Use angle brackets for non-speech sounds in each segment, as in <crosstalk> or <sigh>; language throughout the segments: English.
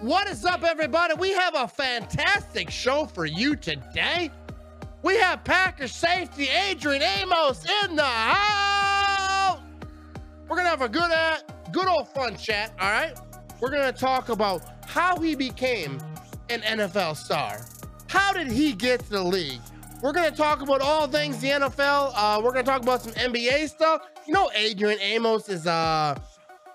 What is up, everybody? We have a fantastic show for you today. We have Packers safety Adrian Amos in the house. We're gonna have a good, uh, good old fun chat. All right. We're gonna talk about how he became an NFL star. How did he get to the league? We're gonna talk about all things the NFL. Uh, we're gonna talk about some NBA stuff. You know, Adrian Amos is uh,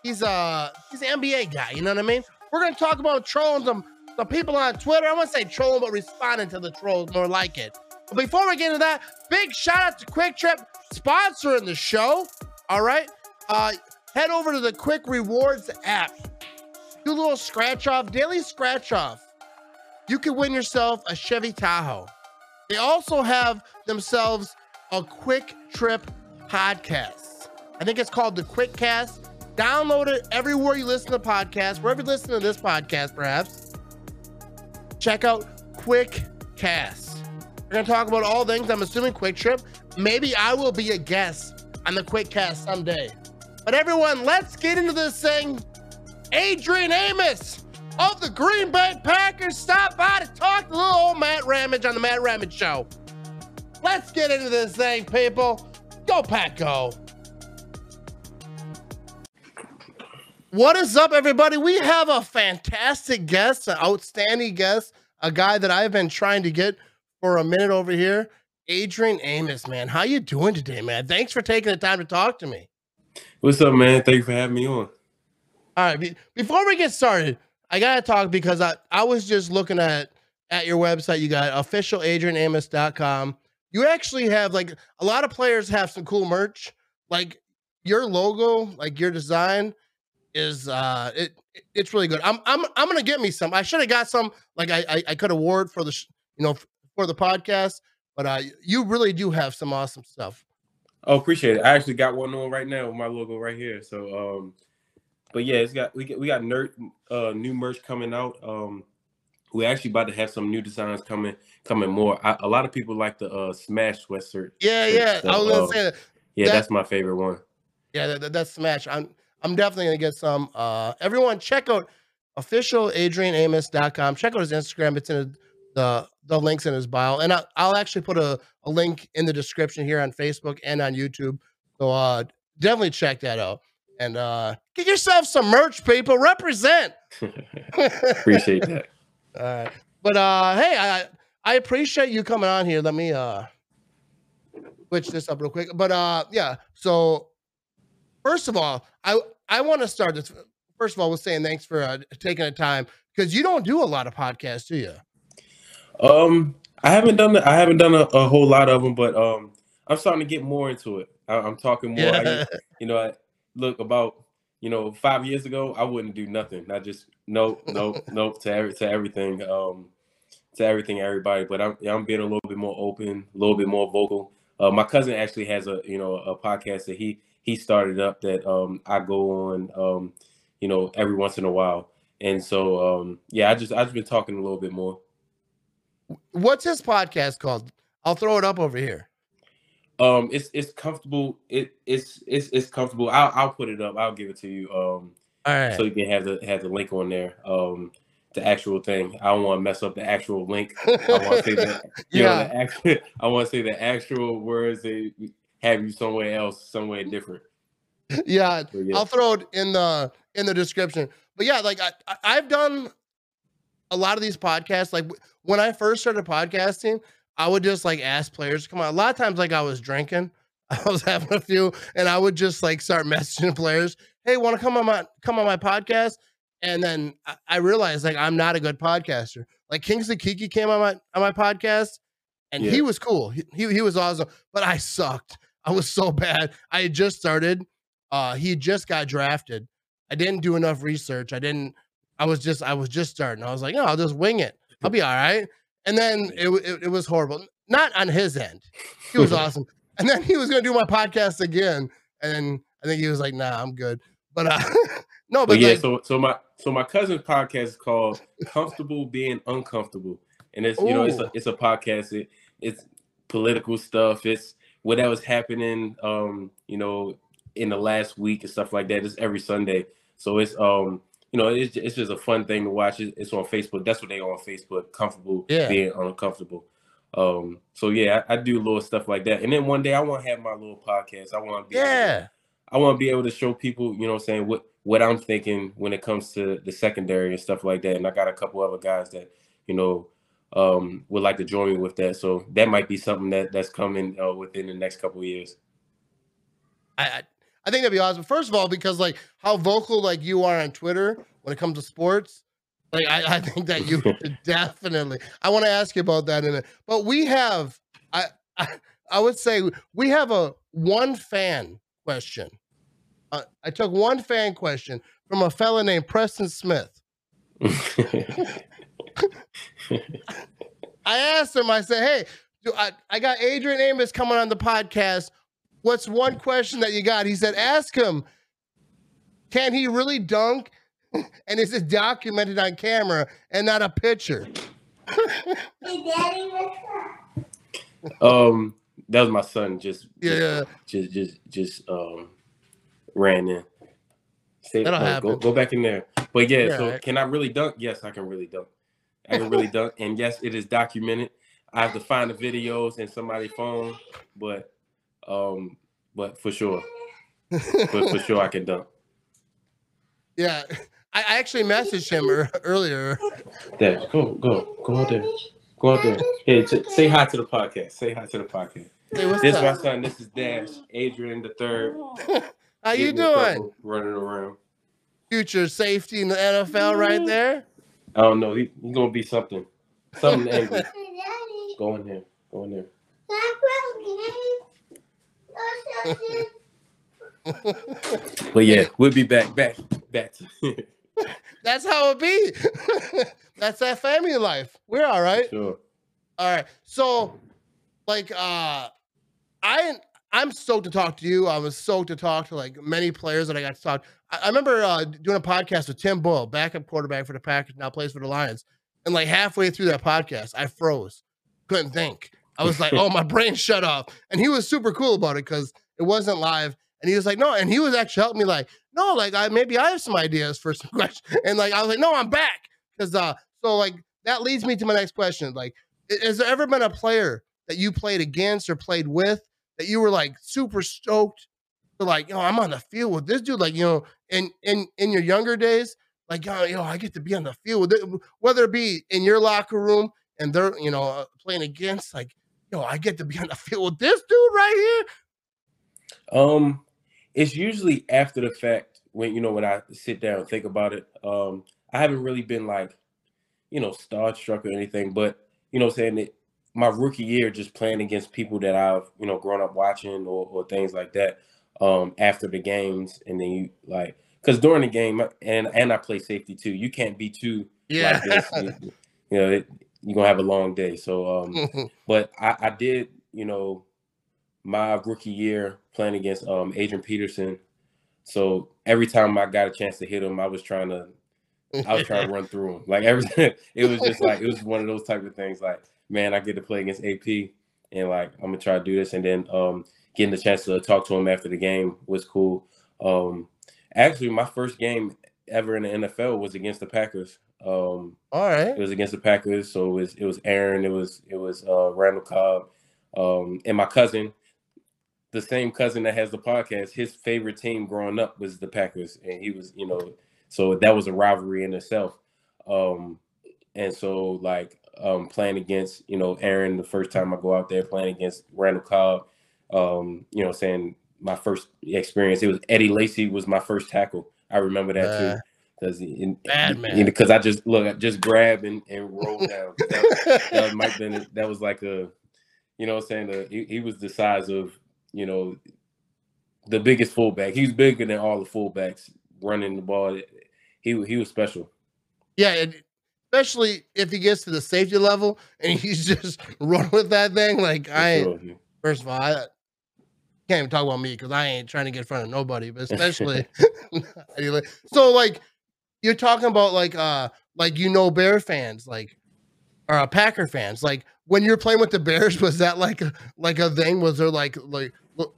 he's uh, he's an NBA guy. You know what I mean? We're gonna talk about trolling some some people on Twitter. I want to say trolling, but responding to the trolls more like it. But before we get into that, big shout out to QuikTrip sponsoring the show. All right, uh, head over to the Quick Rewards app. Do a little scratch off, daily scratch off. You can win yourself a Chevy Tahoe. They also have themselves a Quick Trip podcast. I think it's called the Quick Cast. Download it everywhere you listen to podcasts, wherever you listen to this podcast, perhaps. Check out Quick Cast. We're gonna talk about all things. I'm assuming QuikTrip. Maybe I will be a guest on the Quick Cast someday. But everyone, let's get into this thing. Adrian Amos of the Green Bay Packers stop by to talk to little old Matt Ramage on the Matt Ramage Show. Let's get into this thing, people. Go Pack Go. What is up, everybody? We have a fantastic guest, an outstanding guest, a guy that I've been trying to get for a minute over here. Adrian Amos, man. How you doing today, man? Thanks for taking the time to talk to me. What's up, man? Thank you for having me on. All right. Be- before we get started, I gotta talk because I, I was just looking at at your website. You got officialadrianamos.com. You actually have like a lot of players have some cool merch. Like your logo, like your design is uh it it's really good. I'm I'm I'm gonna get me some. I should have got some. Like I I, I could award for the sh- you know for the podcast, but uh you really do have some awesome stuff. Oh, appreciate it. I actually got one on right now with my logo right here. So um but yeah, it's got we got we got nerd uh new merch coming out. Um we're actually about to have some new designs coming coming more. I, a lot of people like the uh smash sweatshirt. Yeah, yeah. So, I was gonna uh, say that. Yeah, that- that's my favorite one. Yeah, that- that's smash. I'm I'm definitely gonna get some. Uh, everyone, check out officialadrianamos.com. Check out his Instagram. It's in the the links in his bio, and I, I'll actually put a, a link in the description here on Facebook and on YouTube. So uh, definitely check that out and uh, get yourself some merch, people. Represent. <laughs> Appreciate that. <laughs> All right. But uh hey, I I appreciate you coming on here. Let me uh switch this up real quick. But uh yeah, so first of all, I I want to start this first of all with saying thanks for uh, taking the time because you don't do a lot of podcasts, do you? Um, I haven't done the, I haven't done a, a whole lot of them, but um, I'm starting to get more into it. I, I'm talking more. I, you know, I, look about you know five years ago, I wouldn't do nothing. I just nope, nope, <laughs> nope to every, to everything, um, to everything, everybody. But I'm I'm being a little bit more open, a little bit more vocal. Uh, my cousin actually has a you know a podcast that he he started up that um I go on um you know every once in a while, and so um yeah, I just I've been talking a little bit more. What's his podcast called? I'll throw it up over here. Um, it's it's comfortable. It it's it's it's comfortable. I'll I'll put it up. I'll give it to you. Um, All right. so you can have the have the link on there. Um, the actual thing. I don't want to mess up the actual link. <laughs> I want to say that. You know, the actual, <laughs> I want to say the actual words that have you somewhere else, somewhere different. yeah. Yeah. I'll throw it in the in the description. But yeah, like I, I I've done a lot of these podcasts. Like when I first started podcasting, I would just like ask players to come on. A lot of times, like I was drinking, <laughs> I was having a few, and I would just like start messaging players, "Hey, want to come on my come on my podcast?" And then I, realized like I'm not a good podcaster. Like Kingsley Keke came on my on my podcast, and he was cool. He, he he was awesome, but I sucked. I was so <laughs> bad. I had just started. Uh, he just got drafted. I didn't do enough research. I didn't. I was just. I was just starting. I was like, no, I'll just wing it. I'll be all right. And then it it, it was horrible. Not on his end. He was <laughs> awesome. And then he was gonna do my podcast again. And then I think he was like, nah, I'm good. But uh, <laughs> no, but But yeah, like, so so my so my cousin's podcast is called "Comfortable Being Uncomfortable," and it's you know it's a it's a podcast. It, it's political stuff. It's whatever's happening. Um, you know, in the last week and stuff like that. It's every Sunday. So it's um you know, it's it's just a fun thing to watch. It's, it's on Facebook. That's what they are on Facebook. Comfortable Yeah. being uncomfortable. Um, so yeah, I, I do little stuff like that. And then one day I want to have my little podcast. I want to be Yeah. I want to be able to show people, you know, what I'm saying what what I'm thinking when it comes to the secondary and stuff like that. And I got a couple other guys that, you know, um, would like to join me with that. So that might be something that that's coming uh, within the next couple of years. I, I I think that'd be awesome. First of all, because like how vocal like you are on Twitter when it comes to sports, like I, I think that you <laughs> definitely. I want to ask you about that in it. But we have, I, I I would say we have a one fan question. Uh, I took one fan question from a fella named Preston Smith. I asked him, I said, hey, do I, I got Adrian Amos coming on the podcast. What's one question that you got? He said, ask him, can he really dunk? And is it documented on camera and not a picture? Hey, Daddy, what's up? um, that was my son. Just Yeah. just just just um ran in. Stay, That'll uh, go happen. go back in there. But yeah, Yeah, so right. can I really dunk? Yes, I can really dunk. I can really <laughs> dunk, and yes, it is documented. I have to find the videos in somebody's phone, but um, but for sure, but for sure, I can dunk. <laughs> yeah. I I actually messaged him ear- earlier. There, go go go out there, go out there. Hey, t- say hi to the podcast. Say hi to the podcast. Hey, what's This is my son. This is Dash, Adrian the third. <laughs> How you doing? Running around. Future safety in the NFL right there. I don't know. He's he gonna be something. Something <laughs> angry. Hey, Go in there. Go in there. can I play a game? No, Chelsea. <laughs> But yeah, we'll be back. Back. Back. <laughs> That's how it be. That's that family life. We're all right. sure. All right. So, like, uh, I I'm stoked to talk to you. I was stoked to talk to like many players that I got to talk. I, I remember uh, doing a podcast with Tim Boyle, backup quarterback for the Packers, now plays for the Lions. And like halfway through that podcast, I froze, couldn't think. I was like, <laughs> "Oh, my brain shut off." And he was super cool about it because it wasn't live. And he was like, "No," and he was actually helping me. Like, "No, like I maybe I have some ideas for some <laughs> questions." And like I was like, "No, I'm back." Because uh, so like that leads me to my next question. Like, has there ever been a player that you played against or played with that you were like super stoked to like, yo, I'm on the field with this dude? Like, you know, in in in your younger days, like, yo, yo, I get to be on the field with it, whether it be in your locker room and they're, you know, uh, playing against, like, yo, I get to be on the <laughs> field with this dude right here. Um, it's usually after the fact when you know when I sit down and think about it. Um, I haven't really been like, you know, starstruck or anything, but you know, saying that my rookie year, just playing against people that I've you know grown up watching or or things like that. Um, after the games, and then you like, because during the game, and and I play safety too. You can't be too yeah. like this. you, <laughs> you know, it, you're gonna have a long day. So um, <laughs> but I, I did, you know, my rookie year playing against um Adrian Peterson. So every time I got a chance to hit him, I was trying to I was trying to run through him. Like every <laughs> it was just like it was one of those type of things. Like man, I get to play against AP, and like I'm gonna try to do this, and then um getting the chance to talk to him after the game was cool. Um, actually, my first game ever in the NFL was against the Packers. Um, All right. it was against the Packers, so it was it was Aaron, it was it was uh, Randall Cobb, um, and my cousin, the same cousin that has the podcast. His favorite team growing up was the Packers, and he was you know, so that was a rivalry in itself. Um, and so like um, playing against you know Aaron the first time I go out there playing against Randall Cobb, um, you know, saying my first experience, it was Eddie Lacy was my first tackle. I remember that Uh, too because because I just look, I just grab and, and roll down. <laughs> That, that might been that was like a, you know, I'm saying uh, he, he was the size of you know, the biggest fullback. He was bigger than all the fullbacks running the ball. He he was special. Yeah, and especially if he gets to the safety level and <laughs> he's just running with that thing. Like for I, sure. first of all, I can't even talk about me because I ain't trying to get in front of nobody. But <laughs> especially. <laughs> So like, you're talking about like uh like you know Bear fans like or uh, Packer fans like when you're playing with the Bears was that like like a thing? Was there like like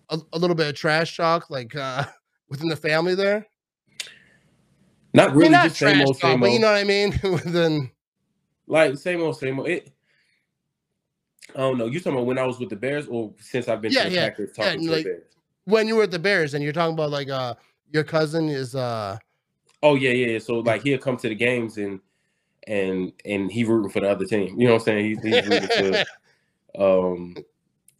a, a little bit of trash talk like uh within the family there? Not I really, mean, not just same old, same but you know what I mean. <laughs> then Like same old, same old. It. I don't know. You talking about when I was with the Bears, or since I've been Yeah, to the yeah, Packers talking to like- the Bears? when you were at the Bears and you're talking about like uh your cousin is uh Oh yeah, yeah. yeah. So like he'll come to the games and and and he rooting for the other team. You know what I'm saying? He's, he's rooting for <laughs> um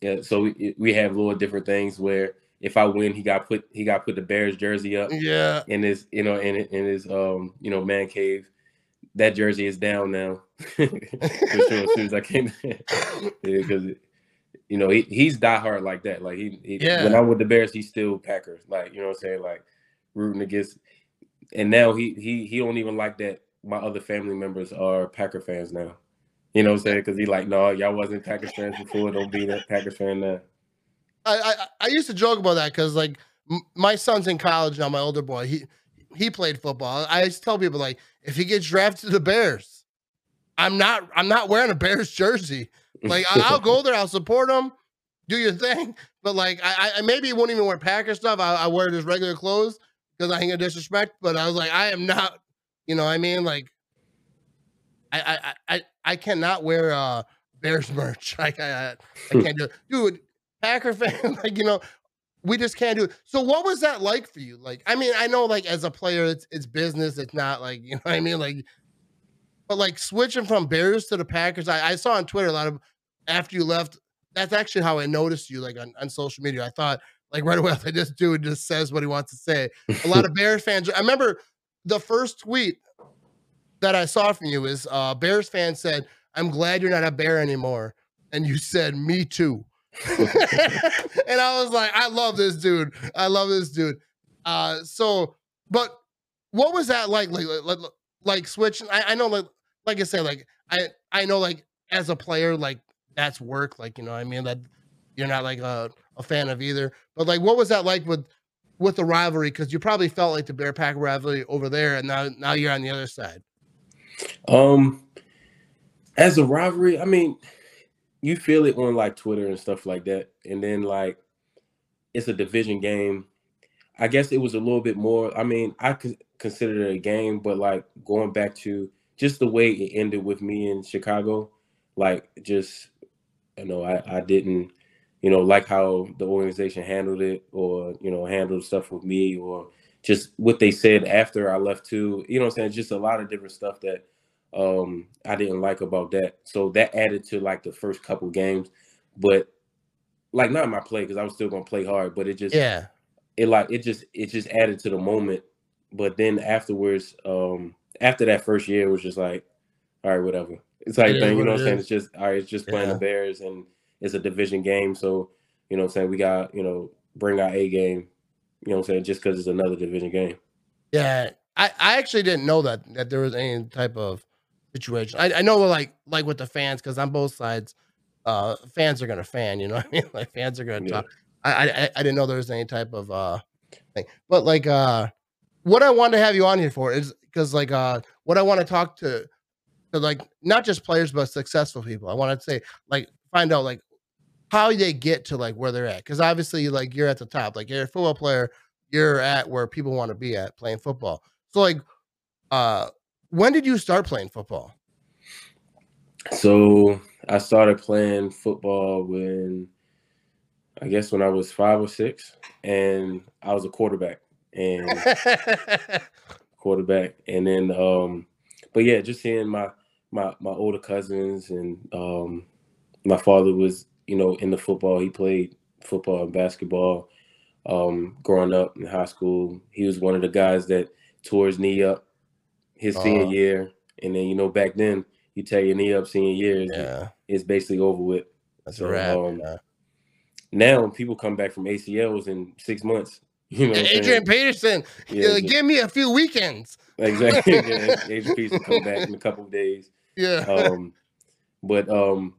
yeah. So we, we have little different things where if I win, he got put he got put the Bears jersey up yeah. in his you know in in his um you know man cave. That jersey is down now <laughs> for sure. As soon as I came, because <laughs> you know he, he's diehard like that. Like he, he Yeah. when I'm with the Bears, he's still Packers. Like you know what I'm saying? Like rooting against. And now he he he don't even like that. My other family members are Packer fans now. You know what I'm saying? Because he like, no, y'all wasn't Packers fans before. Don't be that Packers fan now. I, I I used to joke about that because like my son's in college now. My older boy, he he played football. I used to tell people like if he gets drafted to the Bears, I'm not I'm not wearing a Bears jersey. Like I, I'll go there, I'll support him, do your thing. <laughs> But like I, I maybe won't even wear Packer stuff. I, I wear just regular clothes because I ain't gonna disrespect. But I was like, I am not. You know, I mean, like I I I I, I cannot wear uh Bears <laughs> merch. Like I I, I can't do it, dude. Packer fan, <laughs> like you know, we just can't do it. So what was that like for you? Like, I mean, I know like as a player, it's it's business. It's not like <laughs> you know what I mean. Like, but like switching from Bears to the Packers, I, I saw on Twitter a lot of after you left. That's actually how I noticed you, like on, on social media. I thought like right away, <laughs> like this dude just says what he wants to say. A lot of Bears fans. I remember the first tweet that I saw from you is uh Bears fan said, "I'm glad you're not a bear anymore," and you said, "Me too." <laughs> and I was like, I love this dude. I love this dude. Uh, so, but what was that like? Like, like, like, switching? I, I know, like, like I said, like I, I know, like as a player, like that's work. Like, you know, I mean that you're not like a, a fan of either. But like, what was that like with with the rivalry? Because you probably felt like the Bear Pack rivalry over there, and now now you're on the other side. Um, as a rivalry, I mean, you feel it on like Twitter and stuff like that, and then like it's a division game. I guess it was a little bit more. I mean, I could consider it a game, but like going back to just the way it ended with me in Chicago, like just you know, I I didn't you know like how the organization handled it, or you know handled stuff with me, or just what they said after I left too. You know what I'm saying? Just a lot of different stuff that um I didn't like about that. So that added to like the first couple games, but like not my play because I was still gonna play hard, but it just Yeah, it like it just it just added to the moment. But then afterwards, um after that first year it was just like, all right, whatever. It's like is thing, you know what I'm saying? It's just all right, it's just playing Yeah. the Bears and it's a division game. So, you know what I'm saying, we got, you know, bring our A game, you know what I'm saying, just because it's another division game. yeah. I I actually didn't know that that there was any type of situation. I, I know like like with the fans because on both sides, uh, fans are gonna fan. You know what I mean? <laughs> Like fans are gonna Yeah. talk. I, I I- I didn't know there was any type of uh thing. But like uh, what I wanted to have you on here for is because like uh, what I want to talk to, to like not just players but successful people. I want to say like find out like how they get to like where they're at because obviously like you're at the top. Like you're a football player, you're at where people want to be at playing football. So like, uh, when did you start playing football? So I started playing football when I guess when I was five or six, and I was a quarterback and <laughs> quarterback, and then um, but yeah, just seeing my my my older cousins and um, my father was you know in the football. He played football and basketball. Um, growing up in high school, he was one of the guys that tore his knee up his senior Oh. year, and then you know back then you tear your knee up senior year, it's- yeah, it's basically over with. that's So, a wrap. um. Now people come back from ACLs in six months. <laughs> You know, Adrian Peterson, Yeah, uh, just- give me a few weekends. exactly. <laughs> yeah, Adrian Peterson come back in a couple of days. Yeah. Um, but um,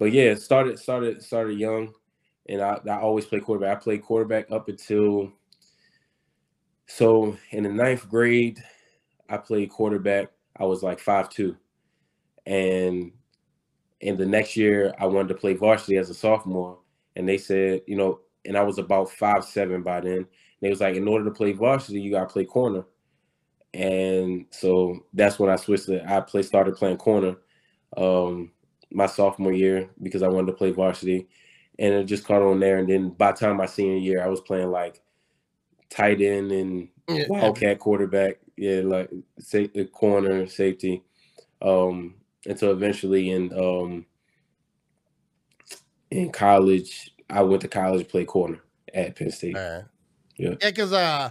but yeah, started started started young, and I, I always play quarterback. I played quarterback up until so in the ninth grade, I played quarterback. I was like five two, and in the next year, I wanted to play varsity as a sophomore, and they said, you know, and I was about five seven by then. And They was like, in order to play varsity, you gotta play corner. and so that's when I switched to I play started playing corner um, my sophomore year because I wanted to play varsity, and it just caught on there. And then by the time my senior year, I was playing like tight end and Yeah. wildcat quarterback, yeah, like sa- corner safety, um, until eventually in um, in college, I went to college to play corner at Penn State. Man. Yeah. Yeah, because uh,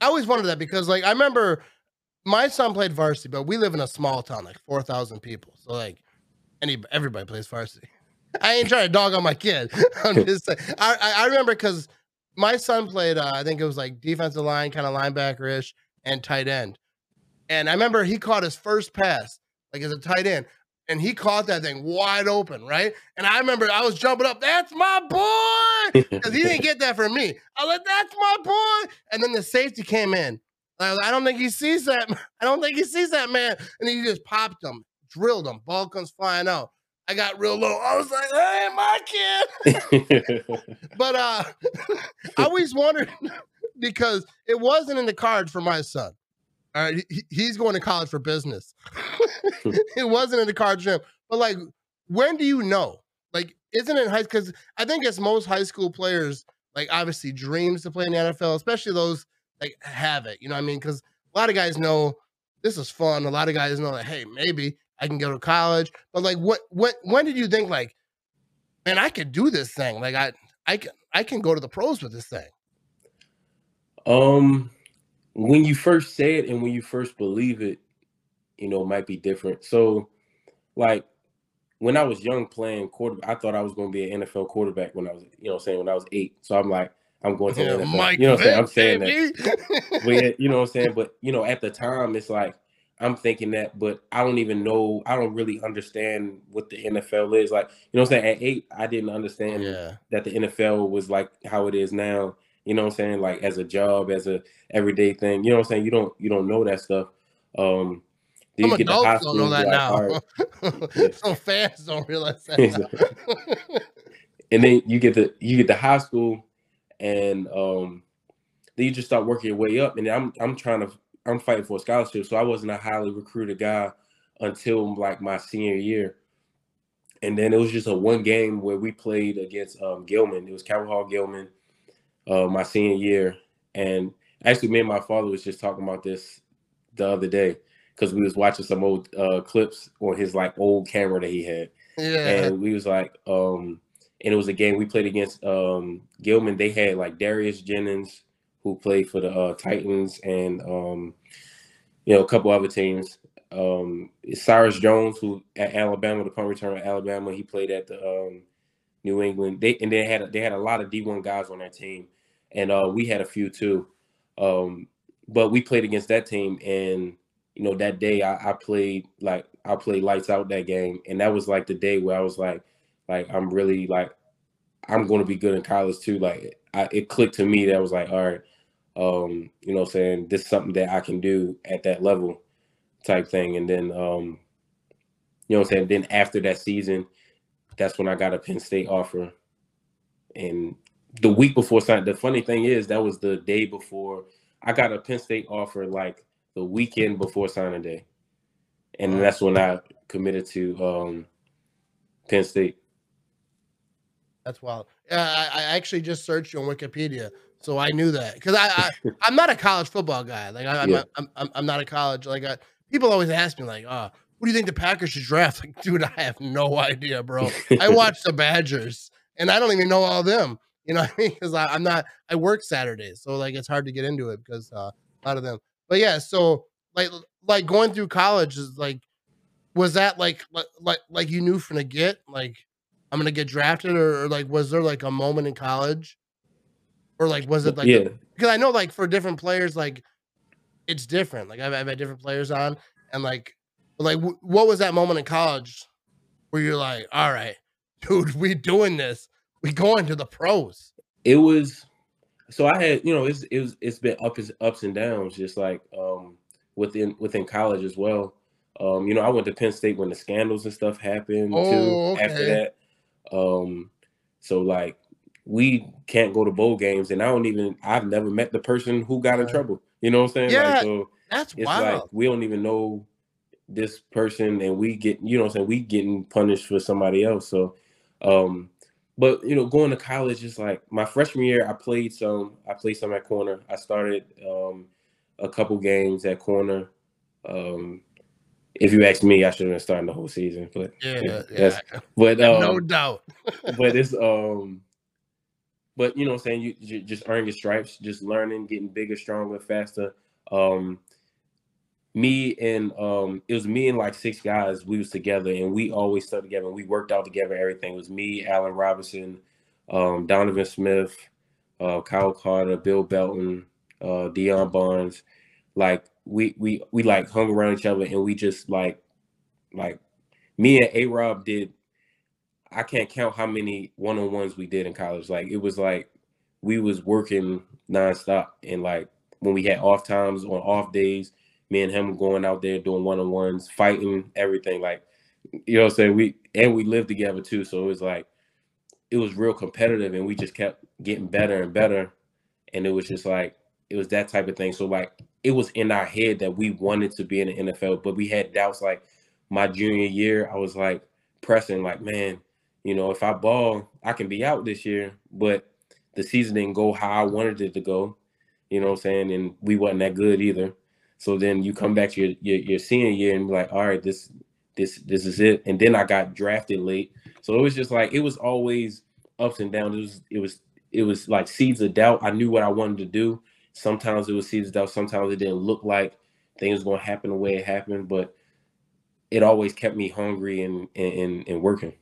I always wondered that because like I remember my son played varsity, but we live in a small town, like four thousand people. So like any everybody plays varsity. <laughs> I ain't trying to dog on my kid. <laughs> I'm just saying. I I, I remember because my son played. Uh, I think it was like defensive line, kind of linebacker ish, and tight end. And I remember he caught his first pass, like as a tight end, and he caught that thing wide open, right? And I remember I was jumping up. That's my boy because he didn't <laughs> get that from me. I was like, "That's my boy," and then the safety came in. I, like, I don't think he sees that. <laughs> I don't think he sees that man, and he just popped him, drilled him. Ball comes flying out. I got real low. I was like, "Hey, my kid!" <laughs> But uh, <laughs> I always wondered <laughs> because it wasn't in the cards for my son. All right, he, he's going to college for business. it wasn't in the cards for him. But like, when do you know? Like, isn't it high? Because I think it's most high school players like obviously dreams to play in the NFL, especially those like have it. You know what I mean? Because a lot of guys know this is fun. A lot of guys know that hey, maybe I can go to college. But like, what what when did you think like, man, I could do this thing? Like I I can I can go to the pros with this thing. Um, when you first say it and when you first believe it, you know, it might be different. So, like when I was young playing quarterback, I thought I was going to be an NFL quarterback when I was, you know, saying when I was eight. So I'm like, I'm going to the NFL. you know, what I'm saying? I'm saying that. But <laughs> you know what I'm saying. But you know, at the time, it's like I'm thinking that, but I don't even know. I don't really understand what the NFL is. Like, you know, what I'm saying. At eight, I didn't understand yeah. that the NFL was like how it is now. You know what I'm saying? Like as a job, as a everyday thing. You know what I'm saying? You don't you don't know that stuff. Um then Some you get adults don't know that like, now. right. <laughs> Some fans don't realize that. <laughs> <laughs> and then you get the you get to high school and um then you just start working your way up and I'm I'm trying to I'm fighting for a scholarship. So I wasn't a highly recruited guy until like my senior year. And then it was just a one game where we played against um Gilman. It was Calvert Hall Gilman uh my senior year. And actually me and my father was just talking about this the other day because we was watching some old uh clips on his like old camera that he had yeah. and we was like, um, and it was a game we played against um Gilman. They had like Darius Jennings, who played for the uh, Titans, and um, you know, a couple other teams. Um, Cyrus Jones, who at Alabama, the punt returner at Alabama, he played at the um New England. They and they had a, they had a lot of D one guys on that team, and uh, we had a few too. Um, but we played against that team, and you know that day I, I played like I played lights out that game, and that was like the day where I was like, like I'm really like I'm going to be good in college too. Like I, it clicked to me that I was like, all right, um, you know, saying this is something that I can do at that level, type thing. And then, um, you know, what I'm saying then after that season, that's when I got a Penn State offer, and the week before signing. The funny thing is that was the day before I got a Penn State offer, like the weekend before signing day, and that's when I committed to um, Penn State. That's wild. Yeah, I, I actually just searched on Wikipedia, so I knew that because I, I <laughs> I'm not a college football guy. Like I, I'm, Yeah. not, I'm I'm I'm not a college like I, people always ask me like, oh, what do you think the Packers should draft? <laughs> Like, dude, I have no idea, bro. I <laughs> watch the Badgers and I don't even know all them. You know what I mean? Because I'm not. I work Saturdays, so like it's hard to get into it because uh, a lot of them. But yeah, so like like going through college is like, was that like like like, like you knew from the get like I'm gonna get drafted, or, or like was there like a moment in college, or like was it like yeah, because I know like for different players like it's different. Like I've, I've had different players on, and like like wh- what was that moment in college where you're like, all right, <laughs> dude, we doing this, we going to the pros. it was so i had you know it's it was it's been ups ups and downs just like um within within college as well um you know i went to penn state when the scandals and stuff happened Oh, too after that um so like we can't go to bowl games and i don't even i've never met the person who got in trouble you know what i'm saying Yeah. like so That's it's wild. like we don't even know this person and we get you know what I'm saying we getting punished for somebody else. So um but you know going to college is like my freshman year I played some I played some at corner. I started um a couple games at corner. Um if you ask me, I should have been starting the whole season, but yeah, <laughs> yeah. but <laughs> um, no doubt. <laughs> but it's um but you know what I'm saying? You, you just earn your stripes just learning getting bigger stronger faster. Um me and um it was me and like six guys we was together and we always stuck together and we worked out together everything. It was me Allen Robinson um Donovan Smith uh Kyle Carter Bill Belton uh Deion Barnes. Like we we we like hung around each other and we just like like me and A Rob did I can't count how many one on ones we did in college. Like it was like we was working nonstop, and like when we had off times on off days, me and him going out there doing one on ones, fighting everything. Like you know, what I'm saying we and we lived together too, so it was like it was real competitive, and we just kept getting better and better, and it was just like it was that type of thing. So like it was in our head that we wanted to be in the NFL, but we had doubts. Like my junior year, I was like pressing, like man you know, if I ball, I can be out this year, but the season didn't go how I wanted it to go. You know what I'm saying? And we wasn't that good either. So then you come back to your, your, your senior year and be like, all right, this this this is it. And then I got drafted late. So it was just like it was always ups and downs. It was it was it was like seeds of doubt. I knew what I wanted to do. Sometimes it was seeds of doubt. Sometimes it didn't look like things were gonna happen the way it happened, but it always kept me hungry and and, and working.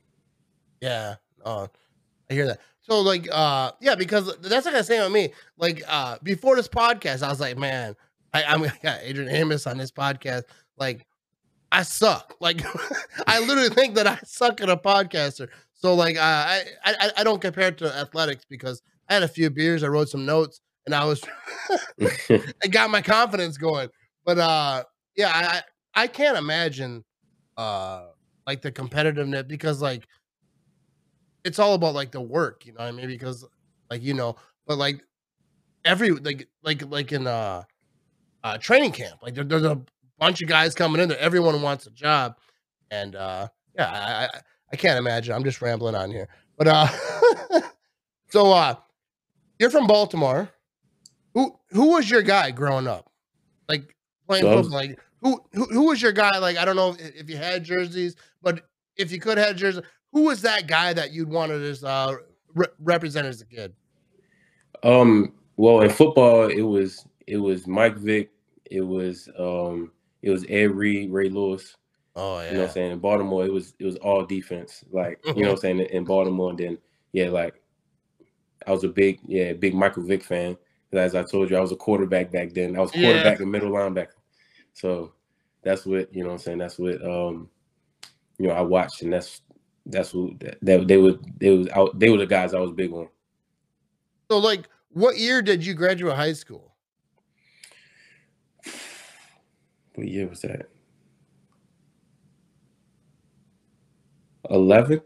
Yeah. Uh, I hear that. So like uh yeah, because that's like I say on me. Like uh before this podcast, I was like, man, I, I'm <laughs> I got Adrian Amos on this podcast. Like I suck. Like <laughs> I literally think that I suck at a podcaster. So like uh, I I I don't compare it to athletics because I had a few beers, I wrote some notes, and I was <laughs> it got my confidence going. But uh yeah, I I can't imagine uh like the competitiveness because like it's all about like the work, you know what I mean? Because like you know, but like every like like like in uh uh training camp, like there, there's a bunch of guys coming in there, everyone wants a job. And uh yeah, I I, I can't imagine. I'm just rambling on here. But uh <laughs> so uh you're from Baltimore. Who who was your guy growing up? Like playing So football, like who, who who was your guy? Like I don't know if, if you had jerseys, but if you could have jerseys, who was that guy that you'd wanted as uh re- represent as a kid? Um, well, in football, it was it was Mike Vick, it was um, it was Ed Reed, Ray Lewis. Oh yeah. You know what I'm saying? In Baltimore, it was it was all defense. Like you know what I'm saying in Baltimore, and then yeah, like I was a big yeah big Michael Vick fan. As I told you, I was a quarterback back then. I was Yeah. quarterback and middle linebacker. So that's what you know. what I'm saying that's what um, you know I watched, and that's that's what that, that they were they was out they were the guys I was big on. So like, what year did you graduate high school? What year was that? Eleven?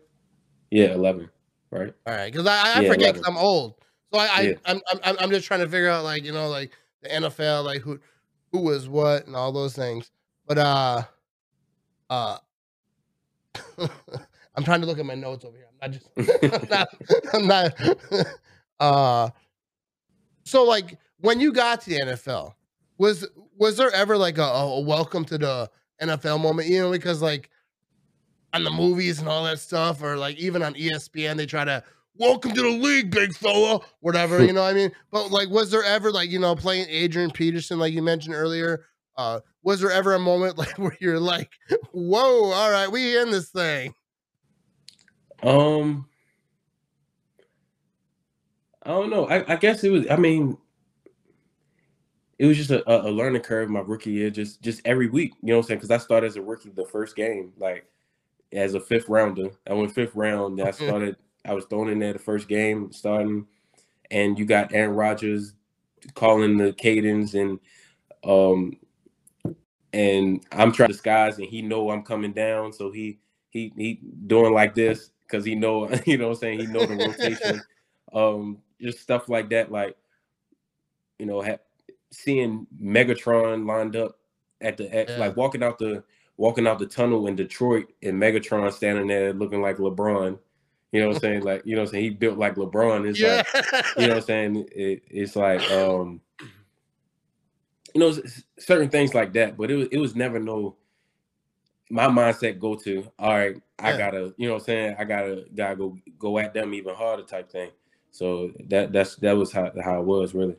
Yeah, eleven. Right. All right, because I, I Yeah, forget 'cause 11. I'm old. So I, I Yeah. I'm, I'm I'm just trying to figure out like you know like the NFL like who who was what and all those things. But uh uh <laughs> I'm trying to look at my notes over here. I'm not just <laughs> I'm not I'm not <laughs> uh so like when you got to the NFL, was was there ever like a, a welcome to the NFL moment? You know, because like on the movies and all that stuff, or like even on ESPN, they try to welcome to the league, big fella, whatever, you know what I mean? But like, was there ever like, you know, playing Adrian Peterson, like you mentioned earlier, uh, was there ever a moment <laughs> like where you're like, whoa, all right, we in this thing? Um, I don't know. I, I guess it was. I mean, it was just a, a learning curve my rookie year. Just just every week, you know what I'm saying? Because I started as a rookie the first game, like as a fifth rounder. I went fifth round. I started. I was thrown in there the first game, starting, and you got Aaron Rodgers calling the cadence and um and I'm trying to disguise and he know I'm coming down so he he he doing like this because he know <laughs> you know what I'm saying he know the rotation <laughs> um just stuff like that like you know ha- seeing Megatron lined up at the at, Yeah. like walking out the walking out the tunnel in Detroit and Megatron standing there looking like LeBron. You know what I'm saying? <laughs> Like, you know what I'm saying? He built like LeBron. It's yeah. like, you know what I'm saying? It, it's like um you know, certain things like that, but it was it was never no my mindset go to all right, I Yeah. gotta, you know what I'm saying? I gotta gotta go go at them even harder type thing. So that that's that was how how it was really.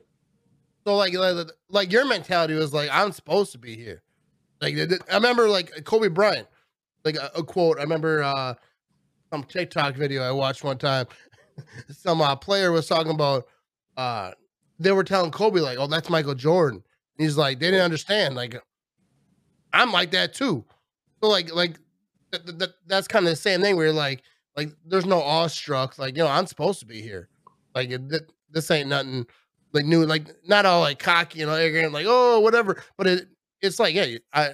So like, like, like your mentality was like, I'm supposed to be here. Like I remember like Kobe Bryant, like a, a quote. I remember uh some TikTok video I watched one time. <laughs> some uh, player was talking about uh they were telling Kobe like, oh, that's Michael Jordan. He's like, they didn't understand. Like, I'm like that too. So like like th- th- th- that's kind of the same thing where you're like like there's no awestruck. Like, you know, I'm supposed to be here. Like th- this ain't nothing like new, like not all like cocky, you know, arrogant, like oh whatever. But it it's like yeah, I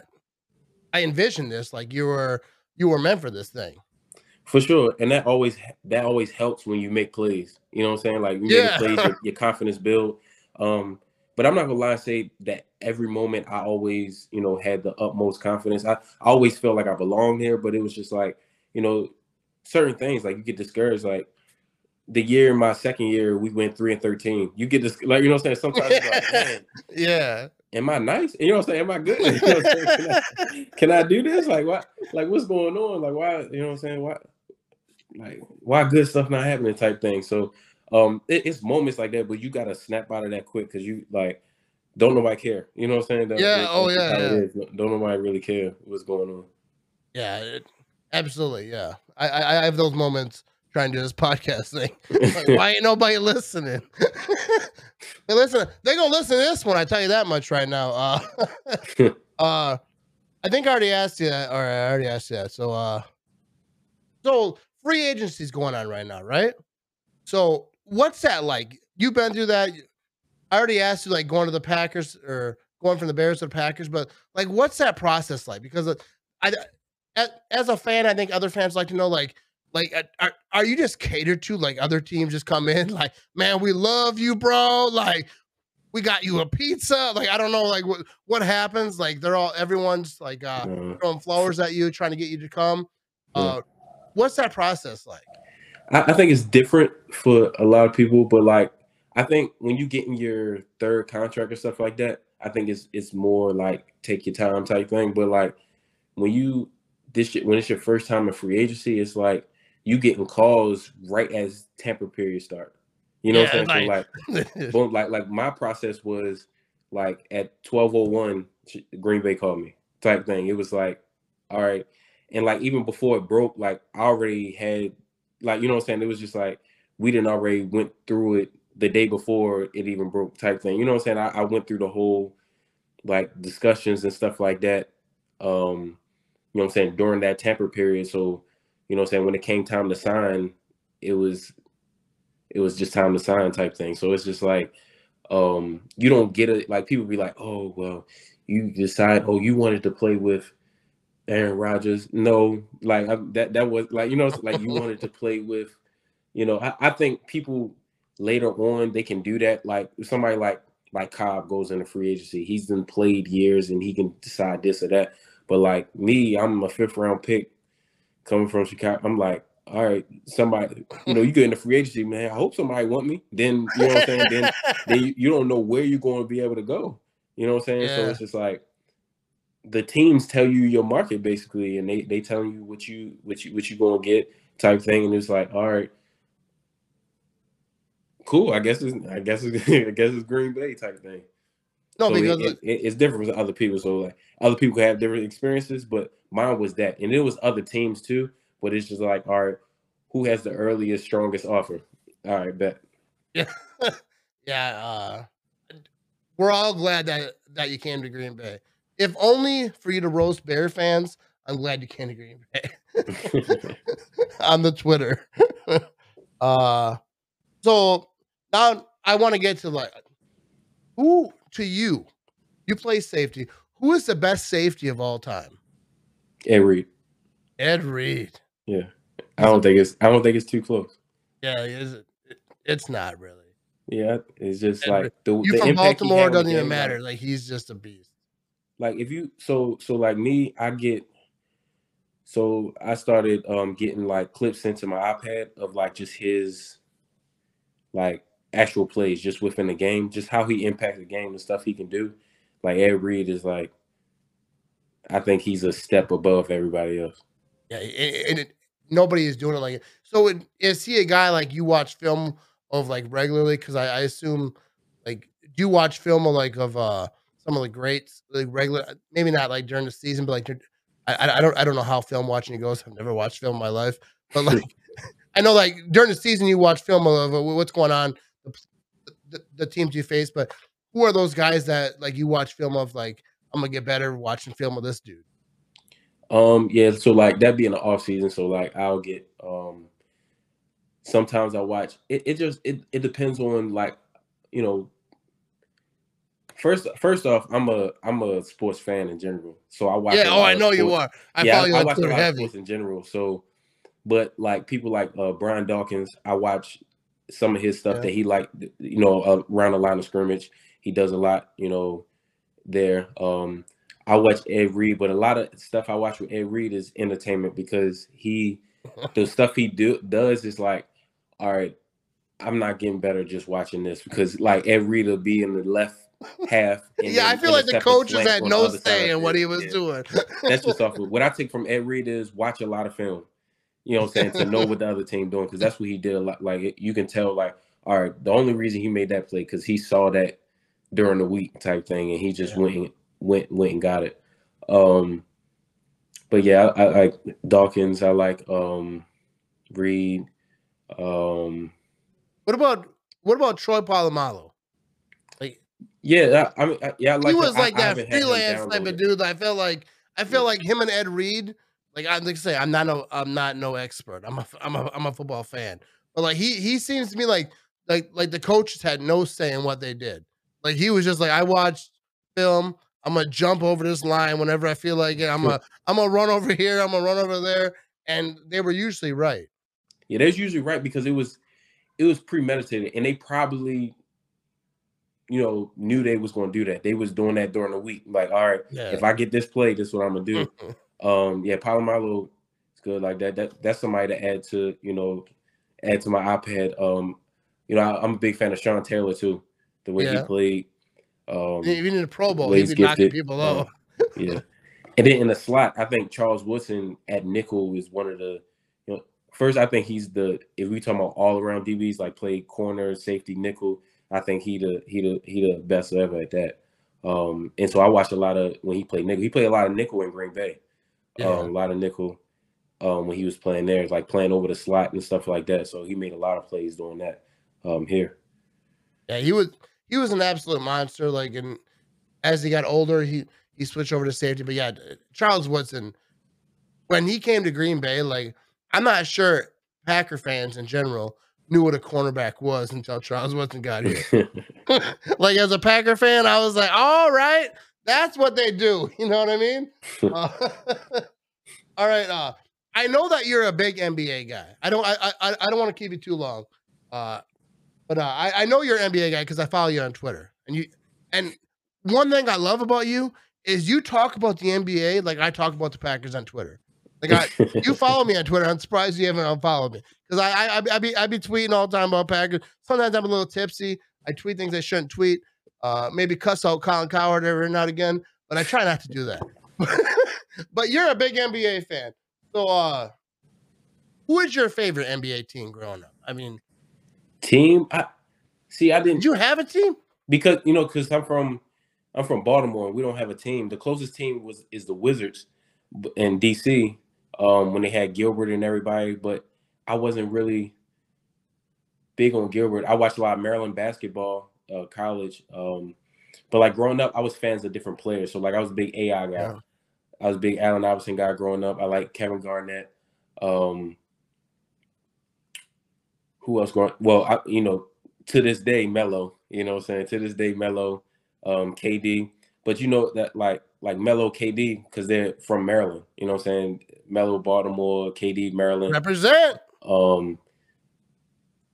I envisioned this like you were you were meant for this thing. For sure, and that always that always helps when you make plays. You know what I'm saying? Like you Yeah. make plays, your, your confidence build. Um, but I'm not gonna lie and say that every moment I always, you know, had the utmost confidence. I, I always felt like I belonged here, but it was just like, you know, certain things like you get discouraged. Like the year, my second year, we went three and thirteen. You get this, like you know, what I'm saying. Sometimes you're like, <laughs> Yeah. am I nice? You know what I'm saying? Am I good? <laughs> You know what I'm saying? Can, I, can I do this? Like what? Like what's going on? Like why? You know what I'm saying? Why? Like why good stuff not happening? Type thing. So um, it, it's moments like that, but you gotta snap out of that quick because you like don't nobody care. You know what I'm saying? That- Yeah, that- oh, yeah, yeah. Don't nobody really care what's going on. Yeah, it, absolutely. Yeah, I, I I have those moments trying to do this <laughs> podcast thing. Like, <laughs> why ain't nobody listening? <laughs> they listen. They gonna listen to this one. I tell you that much right now. Uh, uh, I think I already asked you that, or I already asked you that. So, uh, so free agency's going on right now, right? So, what's that like? You've been through that. I already asked you, like going to the Packers or going from the Bears to the Packers, but like, what's that process like? Because uh, I, as, as a fan, I think other fans like to know, like, like uh, are, are you just catered to? Like other teams just come in, <laughs> like, man, we love you, bro. Like, we got you a pizza. Like, I don't know, like what what happens. Like, they're all everyone's like uh, Uh, throwing flowers at you, trying to get you to come. Uh, what's that process like? I, I think it's different for a lot of people, but like I think when you get in your third contract or stuff like that, I think it's it's more like take your time type thing. But like when you this when it's your first time in free agency, it's like you getting calls right as tamper period start. You know what I'm Yeah, saying? So like boom, like like my process was like at 1201 green bay called me type thing it was like all right and like even before it broke like i already had like you know what i'm saying? It was just like we didn't already went through it the day before it even broke type thing. You know what i'm saying? I, I went through the whole like discussions and stuff like that um you know what i'm saying during that tamper period. So you know what i'm saying? When it came time to sign it was it was just time to sign type thing. So it's just like um you don't get it. Like people be like oh well you decide oh you wanted to play with Aaron Rodgers. No like I, that that was like you know like you wanted to <laughs> play with you know I, I think people later on they can do that. Like if somebody like like Cobb goes into free agency he's been played years and he can decide this or that. But like me I'm a fifth round pick coming from Chicago. I'm like all right somebody you know you get into free agency man I hope somebody want me. Then you know what I'm saying? Then then you, you don't know where you're going to be able to go. You know what I'm saying? So it's just like the teams tell you your market basically, and they they tell you what you what you what you gonna get type thing, and it's like, all right, cool. I guess it's I guess it's, <laughs> I guess it's Green Bay type thing. no, So because it, it- it's different with other people. So like other people have different experiences, but mine was that, and it was other teams too. But it's just like, all right, who has the earliest, strongest offer? All right, bet. yeah, <laughs> uh, we're all glad that that you came to Green Bay. If only for you to roast Bear fans, I'm glad you can't agree <laughs> on the Twitter. <laughs> uh, so now I want to get to like who to you. You play safety. Who is the best safety of all time? Ed Reed. Ed Reed. Yeah, I don't think it's I don't think it's too close. Yeah, is it? It's not really. Yeah, it's just And like the, You the from impact Baltimore had on the doesn't even matter. Like he's just a beast. Like if you so so like me i get so i started um getting like clips into my ipad of like just his like actual plays just within the game just how he impacts the game and stuff he can do like ed reed is like i think he's a step above everybody else Yeah, and, and it, nobody is doing it like it. So it, is he a guy like you watch film of like regularly? Because I, I assume like do you watch film of like of uh some of the greats like regular maybe not like during the season, but like I, I don't I don't know how film watching goes. I've never watched film in my life, but like <laughs> <laughs> I know like during the season you watch film of uh, what's going on, the, the, the teams you face, but who are those guys that like you watch film of like I'm gonna get better watching film of this dude? Um, yeah, so like that being the off season, so like I'll get um sometimes I watch it, it just it, it depends on like, you know, first first off, I'm a I'm a sports fan in general. So I watch Yeah, oh I know you are. I yeah, follow I, you I watch a lot of sports in general. So but like people like uh Brian Dawkins, I watch some of his stuff Yeah. that he like you know, around the line of scrimmage. He does a lot, you know, there. Um I watch Ed Reed, but a lot of stuff I watch with Ed Reed is entertainment because he <laughs> the stuff he do does is like, all right, I'm not getting better just watching this because like Ed Reed will be in the left half. <laughs> Yeah, I feel like the coaches had no say in what he was field. doing. That's just off. <laughs> What I take from Ed Reed is watch a lot of film. You know what I'm saying to know what the other team doing because that's what he did a lot. Like you can tell, like all right, the only reason he made that play because he saw that during the week type thing, and he just Yeah. went and, went went and got it. Um, but yeah, I, I like Dawkins. I like um Reed. Um, What about what about Troy Polamalu? Yeah, I, I mean, I, yeah, I like he was I- like I that haven't had him freelance type of dude. I felt like I feel Yeah. like him and Ed Reed. Like I like say, I'm not no I'm not no expert. I'm a I'm a I'm a football fan, but like he he seems to me like like like the coaches had no say in what they did. Like he was just like I watched film. I'm gonna jump over this line whenever I feel like it. I'm gonna I'm gonna run over here. I'm gonna run over there, and they were usually right. Yeah, that's usually right because it was it was premeditated and they probably you know knew they was going to do that. They was doing that during the week. Like, all right, Yeah. if I get this play, this is what I'm gonna do. <laughs> um, yeah, Polamalu is good like that. That that's somebody to add to you know add to my iPad. Um, you know, I, I'm a big fan of Sean Taylor too. The way Yeah. he played. Um, Even in the Pro Bowl, he'd he's be knocking people um, off. yeah. And then in the slot, I think Charles Woodson at nickel is one of the, you know, first I think he's the if we talking about all around DBs like play corner, safety, nickel. I think he the he the he the best ever at that. Um, and so I watched a lot of when he played nickel. He played a lot of nickel in Green Bay. Yeah. Um, a lot of nickel um, when he was playing there, like playing over the slot and stuff like that. So he made a lot of plays doing that um, here. Yeah, he was he was an absolute monster. Like, and as he got older, he he switched over to safety. But yeah, Charles Woodson, when he came to Green Bay, like I'm not sure Packer fans in general knew what a cornerback was until Charles Woodson got here. <laughs> <laughs> like as a Packer fan, I was like, all right, that's what they do. <laughs> You know what I mean? Uh, all right. Uh, I know that you're a big NBA guy. I don't. I I, I don't want to keep you too long. Uh, but uh, I I know you're an NBA guy because I follow you on Twitter, and you and one thing I love about you is you talk about the NBA like I talk about the Packers on Twitter. Like I, you follow me on Twitter. I'm surprised you haven't unfollowed me because I, I I be I be tweeting all the time about Packers. Sometimes I'm a little tipsy. I tweet things I shouldn't tweet. Uh, maybe cuss out Colin Cowherd every now and again, but I try not to do that. <laughs> but you're a big NBA fan, so uh, who is your favorite NBA team growing up? I mean, Team, I see. I did didn't you have a team? because you know because I'm from I'm from Baltimore and we don't have a team. The closest team was is the Wizards in DC um, when they had Gilbert and everybody, but I wasn't really big on Gilbert. I watched a lot of Maryland basketball, uh, college, um, but like growing up, I was fans of different players. So like I was a big AI guy. Yeah. I was a big Allen Iverson guy growing up. I like Kevin Garnett. Um, who else growing? Well, I, you know, to this day, Melo. You know what I'm saying? To this day, Melo, um, KD. But you know that like like Melo, KD, because they're from Maryland. You know what I'm saying? Melo, Baltimore, KD, Maryland. Represent. Um,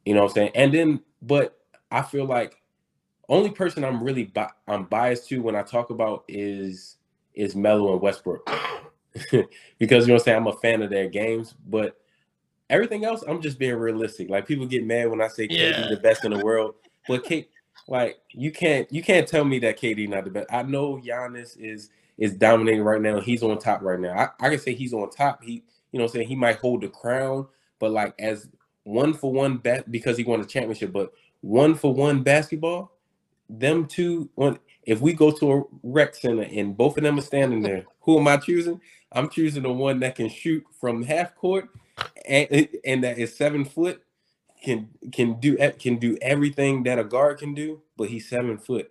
you know what I'm saying? And then, but I feel like only person I'm really bi- I'm biased to when I talk about is is Melo and Westbrook <laughs> because you know what I'm saying I'm a fan of their games, but everything else I'm just being realistic. Like people get mad when I say KD Yeah. the best in the world, but K like you can't you can't tell me that KD not the best. I know Giannis is is dominating right now. He's on top right now. I, I can say he's on top. He you know I'm saying he might hold the crown, but like as one for one bet because he won a championship, but one for one basketball, them two on if we go to a rec center and both of them are standing there, <laughs> who am I choosing? I'm choosing the one that can shoot from half court and, and that is seven foot, can can do can do everything that a guard can do, but he's seven foot.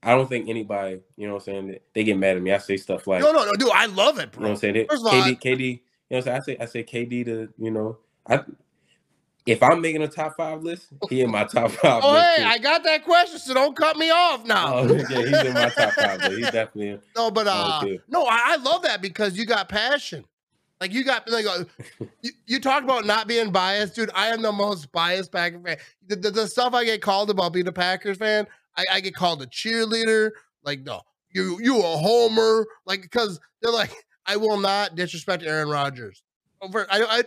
I don't think anybody, you know what I'm saying, they get mad at me. I say stuff like, No, no, no, dude. I love it, you know bro. what I'm saying? First KD, KD, you know what I'm saying? I say I say KD to, you know, I if I'm making a top five list, he in my top five <laughs> Oh, hey, too. I got that question, so don't cut me off now. Oh, yeah, he's in my top five, but he's definitely in. <laughs> No, but uh, no, I, I love that because you got passion. Like you got like uh, you, you talked about not being biased, dude. I am the most biased Packer fan. The, the, the stuff I get called about being a Packers fan, I, I get called a cheerleader. Like no, you you a homer. Like because they're like, <laughs> I will not disrespect Aaron Rodgers over I, I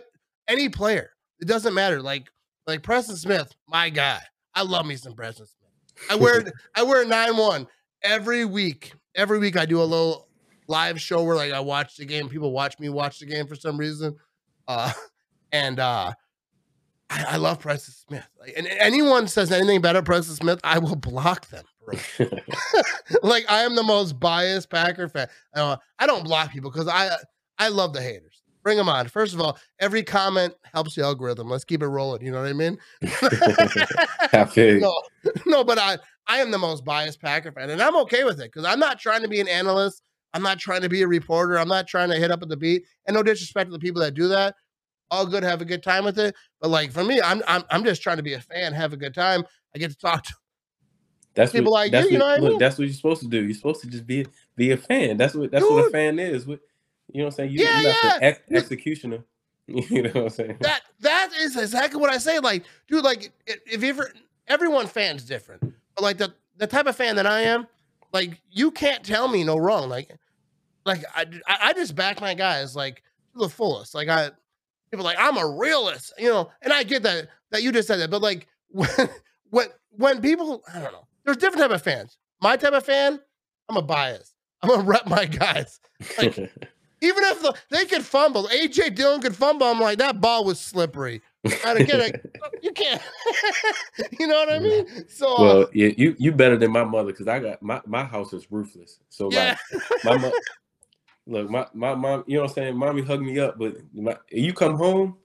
any player. It doesn't matter. Like like Preston Smith, my guy. I love me some Preston Smith. I wear <laughs> I wear nine one every week. Every week I do a little live show where like I watch the game. People watch me watch the game for some reason. Uh <laughs> and uh I, I love Preston Smith. Like, and anyone says anything about Preston Smith, I will block them. <laughs> <laughs> like I am the most biased Packer fan. Uh, I don't block people because I I love the haters. Bring them on. First of all, every comment helps the algorithm. Let's keep it rolling. You know what I mean? No, no, but I I am the most biased Packer fan, and I'm okay with it because I'm not trying to be an analyst. I'm not trying to be a reporter. I'm not trying to hit up at the beat. And no disrespect to the people that do that. All good, have a good time with it. But like for me, I'm I'm I'm just trying to be a fan, have a good time. I get to talk to That's people what, like that's you, you know what I look, mean? That's what you're supposed to do. You're supposed to just be be a fan. That's what that's what a fan is. What you know what I'm saying? You, Yeah, you're not yeah. the ex- executioner. <laughs> You know what I'm saying? that that is exactly what I say. Like, dude, like if you ever everyone fan's different, but like the the type of fan that I am, like you can't tell me no wrong. Like, like I I just back my guys like to the fullest. Like I people like I'm a realist, you know, and I get that that you just said that, but like <laughs> when when when people I don't know, there's different type of fans. My type of fan, I'm a bias. I'm gonna rep my <laughs> guys. Like, Even if the, they could fumble, AJ Dillon could fumble. I'm like, that ball was slippery. I get it. You can't. <laughs> <laughs> you know what I mean? So, uh, well, yeah, you you better than my mother because I got my my house is ruthless. So yeah. like my mo- <laughs> look, my my mom, you know what I'm saying? Mommy hugged me up, but my, you come home,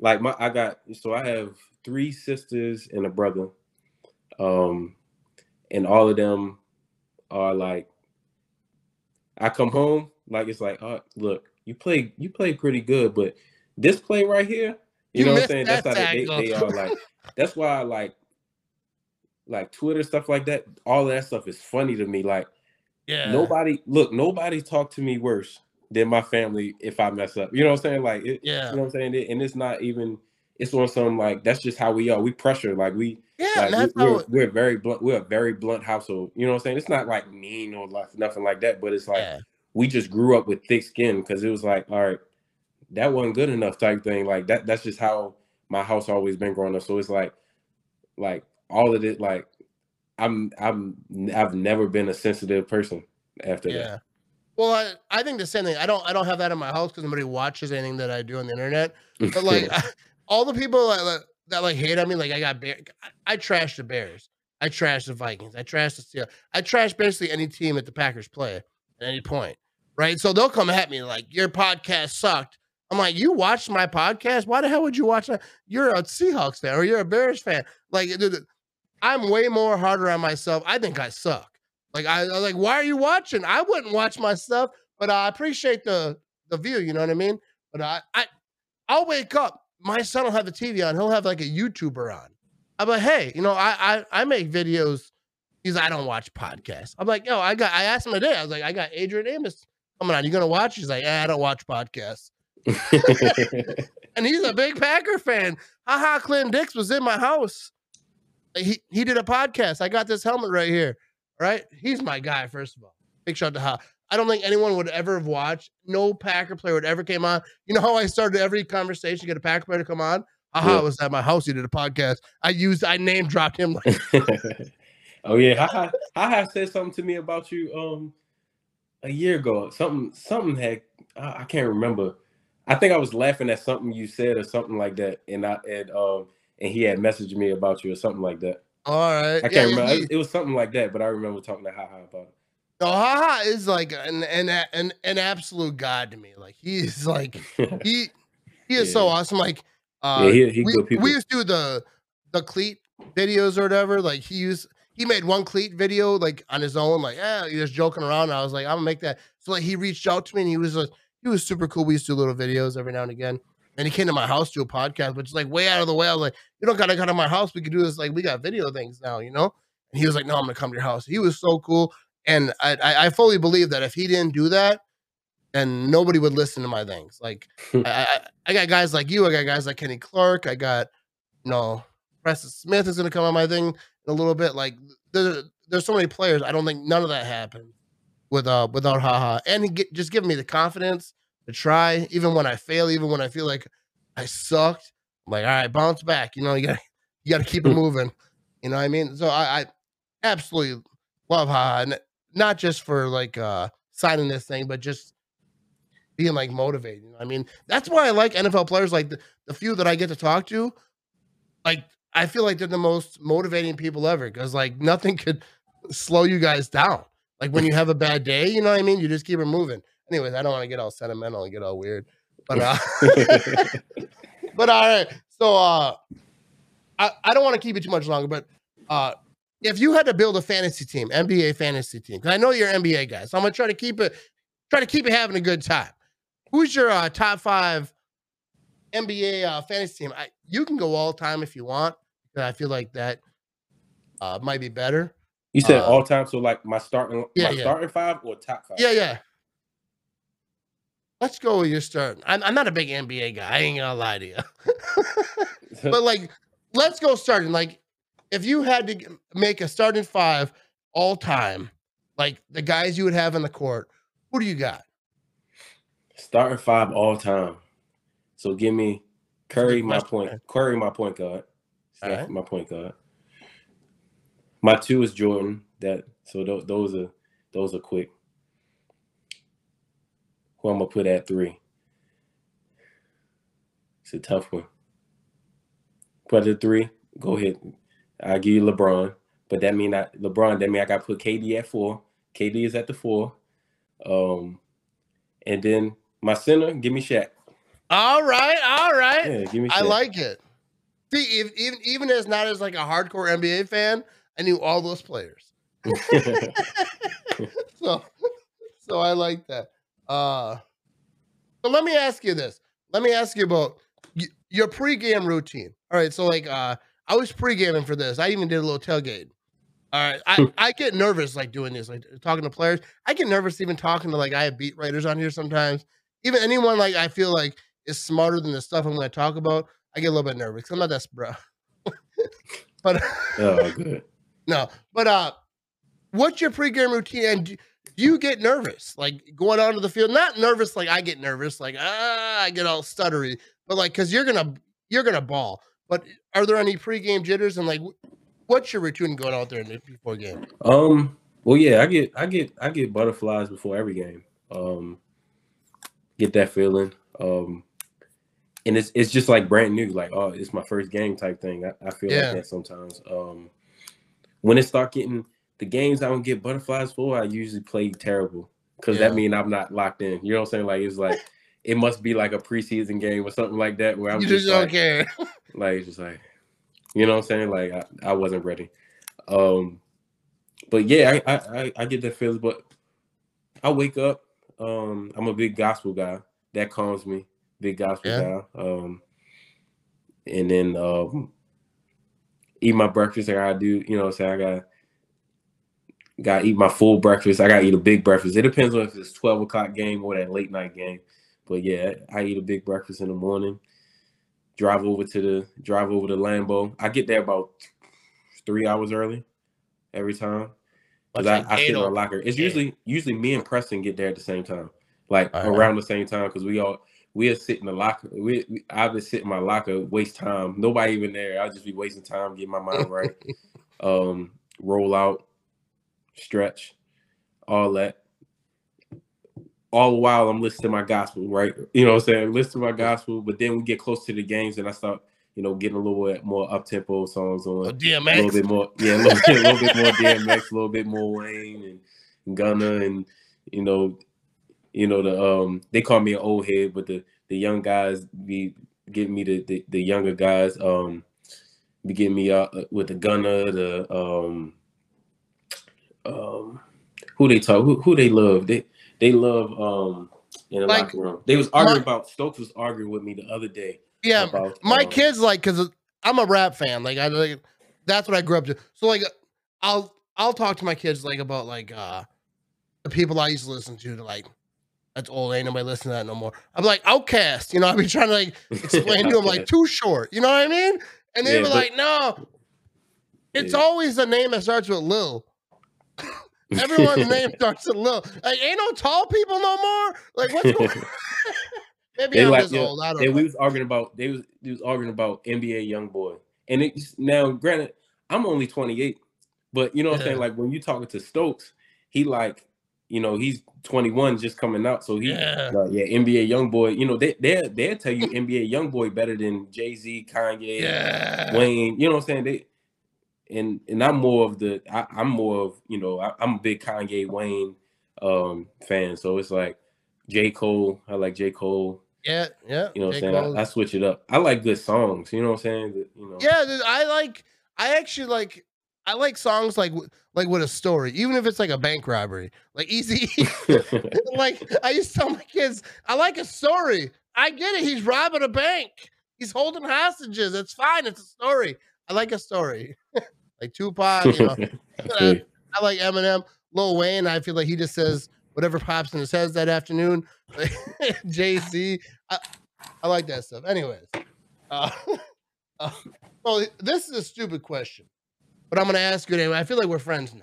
like my I got so I have three sisters and a brother, um, and all of them are like, I come home like it's like, oh look, you play you play pretty good, but this play right here, You you, know what I'm saying? That's how they, they, are like. <laughs> That's why I like like Twitter stuff like that. All that stuff is funny to me. Like yeah. nobody look nobody talk to me worse than my family if i mess up you know what i'm saying like it, Yeah. you know what i'm saying It- and it's not even it's on some like that's just how we are we pressure like we Yeah. like that's we, are we're very blunt we're a very blunt household you know what i'm saying it's not like mean or like nothing like that but it's like yeah. we just grew up with thick skin because it was like all right that wasn't good enough type thing like that that's just how my house always been growing up so it's like like all of it like i'm i'm i've never been a sensitive person after that Yeah. Well, I, I think the same thing. I don't I don't have that in my house because nobody watches anything that I do on the internet. <laughs> But like <laughs> all the people that, that, that like hate on me, like I got bear, I, I trash the Bears, I trash the Vikings, I trash the Steelers, I trash basically any team that the Packers play at any point, right? So they'll come at me like your podcast sucked. I'm like, you watched my podcast? Why the hell would you watch that? You're a Seahawks fan or you're a Bears fan. Like, dude, I'm way more harder on myself. I think I suck. Like I, like, why are you watching? I wouldn't watch my stuff, but I appreciate the the view. You know what I mean? But I, I, I'll wake up. My son will have the TV on. He'll have like a YouTuber on. I'm like, hey, you know, I I, I make videos. He's I don't watch podcasts. I'm like, yo, I got. I asked him today. I was like, I got Adrian Amos coming on. You gonna watch? He's like, yeah, I don't watch podcasts. <laughs> And he's a big Packer fan. Ha Ha, Clinton Dix was in my house. he he did a podcast. I got this helmet right here. Right, he's my guy. First of all, big shout out to Ha. I don't think anyone would ever have watched. No Packer player would ever came on. You know how I started every conversation, get a Packer player to come on. Ha Ha, Yeah. was at my house. He did a podcast. I used, I name dropped him like <laughs> oh yeah, Ha Ha, Haha said something to me about you um a year ago. Something something had I, I can't remember. I think I was laughing at something you said or something like that, and I and um and he had messaged me about you or something like that. All right. I can't Yeah, remember. he- It was something like that, but I remember talking to Ha Ha about it. no, Ha Ha is like an an an an absolute god to me. Like he's <laughs> like <laughs> he he is so awesome. Like uh yeah, he, he we, we used to do the the cleat videos or whatever. Like he used he made one cleat video like on his own, like yeah, he was joking around. And I was like, I'm gonna make that. So like he reached out to me and he was like, he was super cool. We used to do little videos every now and again. And he came to my house to do a podcast, which is like way out of the way. I was like, you don't gotta come to my house. We could do this. Like, we got video things now, you know? And he was like, No, I'm gonna come to your house. He was so cool. And I I, I fully believe that if he didn't do that, then nobody would listen to my things. Like hmm. I, I, I got guys like you. I got guys like Kenny Clark. I got, you know, Preston Smith is going to come on my thing in a little bit. Like there, there's so many players. I don't think none of that happened with uh without Ha Ha. And get, just giving me the confidence to try, even when I fail, even when I feel like I sucked. I'm like, all right, bounce back. You know, you got to you got to keep it moving. You know what I mean? So I, I absolutely love Ha Ha, and not just for like uh signing this thing, but just being like motivated. You know, I mean, that's why I like NFL players. Like the, the few that I get to talk to, like I feel like they're the most motivating people ever because like nothing could slow you guys down. Like when you <laughs> have a bad day, you know what I mean? You just keep it moving. Anyways, I don't want to get all sentimental and get all weird, but uh, <laughs> but all right. So uh, I I don't want to keep it too much longer, but uh. If you had to build a fantasy team, NBA fantasy team, because I know you're NBA guy, so I'm gonna try to keep it, try to keep it having a good time. Who's your uh, top five NBA uh, fantasy team? I, you can go all time if you want. Because I feel like that uh, might be better. You said uh, all time, so like my starting yeah, my yeah. starting five or top five? Yeah, yeah. Let's go with your start. I'm, I'm not a big NBA guy. I ain't gonna lie to you. <laughs> but like, let's go starting. Like, if you had to make a starting five all time, like the guys you would have in the court, who do you got? Starting five all time. So give me Curry, my point. Curry, my point guard. Steph, Alright. my point guard. My two is Jordan. That so tho- those are those are quick. Who I'm gonna put at three? It's a tough one. Put at three. Go ahead. I'll give you LeBron, but that mean I LeBron. That mean I got to put KD at four. KD is at the four. Um, and then my center, give me Shaq. All right, all right. Yeah, give me. Shaq. I like it. See, if, even even as not as like a hardcore NBA fan, I knew all those players. <laughs> <laughs> so so I like that. Uh so let me ask you this. Let me ask you about your pregame routine. All right, so like uh I was pregaming for this. I even did a little tailgate. All right, I, <laughs> I get nervous like doing this, like talking to players. I get nervous even talking to like I have beat writers on here sometimes. Even anyone like I feel like is smarter than the stuff I'm going to talk about. I get a little bit nervous. I'm not that bro. but oh, good. No, but uh, what's your pregame routine? And do, do you get nervous, like going onto the field? Not nervous, like I get nervous, like ah, I get all stuttery, but like because you're gonna you're gonna ball. But are there any pregame jitters and like what's your routine going out there in the before game? Um. Well, yeah, I get, I get, I get butterflies before every game. Um, get that feeling. Um, and it's it's just like brand new, like oh, it's my first game type thing. I, I feel Yeah. like that sometimes. Um, when it start getting the games I don't get butterflies for, I usually play terrible because Yeah. that mean I'm not locked in. You know what I'm saying? Like it's like it must be like a preseason game or something like that where I'm you just, like, care. <laughs> like it's just like you know what I'm saying? Like I, I wasn't ready. Um but yeah, I, I I I get that feeling, but I wake up. Um I'm a big gospel guy. That calms me. Big gospel Yeah. guy. Um and then um eat my breakfast. I gotta do, you know what I'm saying? I gotta gotta eat my full breakfast. I gotta eat a big breakfast. It depends on if it's 12 o'clock game or that late night game. But yeah, I eat a big breakfast in the morning drive over to the drive over to Lambeau. I get there about three hours early every time. Because I, like I sit in Gato. locker. It's usually usually me and Preston get there at the same time, like around the same time. Because we all we'll sit in the locker. We, we I would sit in my locker, waste time. Nobody even there. I'll just be wasting time, getting my mind right. <laughs> um, roll out, stretch, all that. All the while I'm listening to my gospel, right? You know what I'm saying? Listen to my gospel, but then we get close to the games and I start, you know, getting a little bit more up tempo songs on a little bit more, yeah, a little, a little bit more DMX, a little bit more Wayne and Gunna, and you know, you know the um they call me an old head, but the the young guys be getting me the the, the younger guys um be getting me out uh, with the gunner the um um who they talk who, who they love they they love um in the Like, locker room. They was arguing my- about Stokes was arguing with me the other day Yeah, about my um, kids like because I'm a rap fan. Like I like that's what I grew up to. So like I'll I'll talk to my kids like about like uh the people I used to listen to. To like that's old. Ain't nobody listening to that no more. I'm like OutKast. You know, I'll be trying to like explain to them like <laughs> too short. You know what I mean? And they Yeah, were but- like, no, it's Yeah. always a name that starts with Lil. <laughs> Everyone's name <laughs> starts with Lil. Like, ain't no tall people no more. Like, what's going? On? Maybe They I'm like- just yeah, old. I don't and know. we was arguing about they was they was arguing about NBA YoungBoy. And it's now granted, I'm only 28, but you know what I'm saying? Like when you're talking to Stokes, he like, you know, he's 21 just coming out. So he Yeah. like, yeah, NBA YoungBoy, you know, they they they'll tell you NBA YoungBoy better than Jay-Z, Kanye, yeah. Wayne, you know what I'm saying? They and and I'm more of the I, I'm more of, you know, I, I'm a big Kanye Wayne um fan. So it's like J. Cole, I like J. Cole. Yeah, yeah. You know what I'm saying? I, I switch it up. I like good songs. You know what I'm saying? You know. yeah, I like. I actually like. I like songs like like with a story, even if it's like a bank robbery, like Easy. <laughs> <laughs> like I used to tell my kids, I like a story. I get it. He's robbing a bank. He's holding hostages. It's fine. It's a story. I like a story. <laughs> like Tupac, you know. I. I like Eminem, Lil Wayne. I feel like he just says whatever pops in his head that afternoon. Z. I, I like that stuff. Anyways, uh, uh, well, this is a stupid question, but I'm gonna ask you anyway. I feel like we're friends now.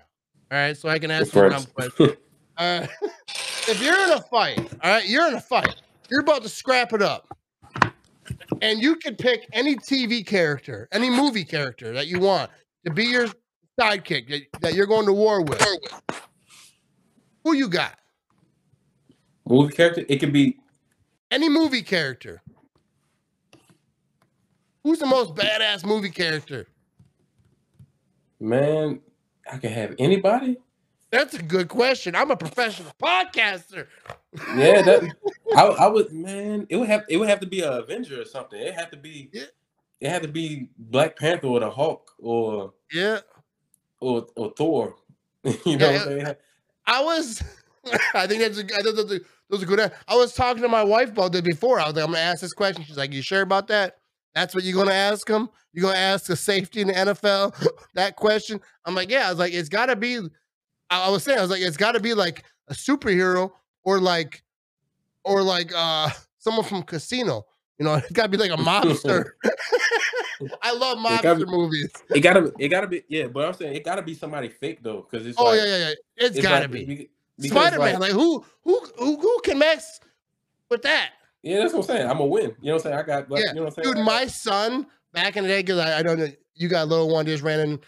All right, so I can ask you a dumb question. Right, <laughs> uh, <laughs> if you're in a fight, all right, you're in a fight. You're about to scrap it up, and you can pick any TV character, any movie character that you want to be your sidekick that, that you're going to war with. Who you got? Movie character. It could be Any movie character. Who's the most badass movie character? Man. I can have anybody. That's a good question. I'm a professional podcaster. Yeah, that <laughs> I, I would. Man, it would have. It would have to be a Avenger or something. It had to be. Yeah. It had to be Black Panther or the Hulk or Yeah, or or Thor. <laughs> you know Yeah, what I'm saying? I was. <laughs> I think that's a. I think that's a, those are good. I was talking to my wife about that before. I was like, I'm gonna ask this question. She's like, You sure about that? That's what you're gonna ask him? You're gonna ask the safety in the NFL <gasps> that question? I'm like, Yeah. I was like, It's gotta be. I, was saying, I was like, It's gotta be like a superhero or like, or like uh someone from Casino. You know, <laughs> it's gotta be like a mobster. <laughs> <laughs> I love mobster movies. It gotta. It gotta be. Yeah, but I'm saying it gotta be somebody fake though, because it's. Oh like, yeah, yeah, yeah. It's, it's gotta like- be. Spider Man, like, who who who who can mess with that? Yeah, that's what I'm saying. I'm gonna win. You know what I'm saying? I got like, Yeah, you know what I'm saying? Dude, my son back in the day, because I, I don't know, you got a little one just ran in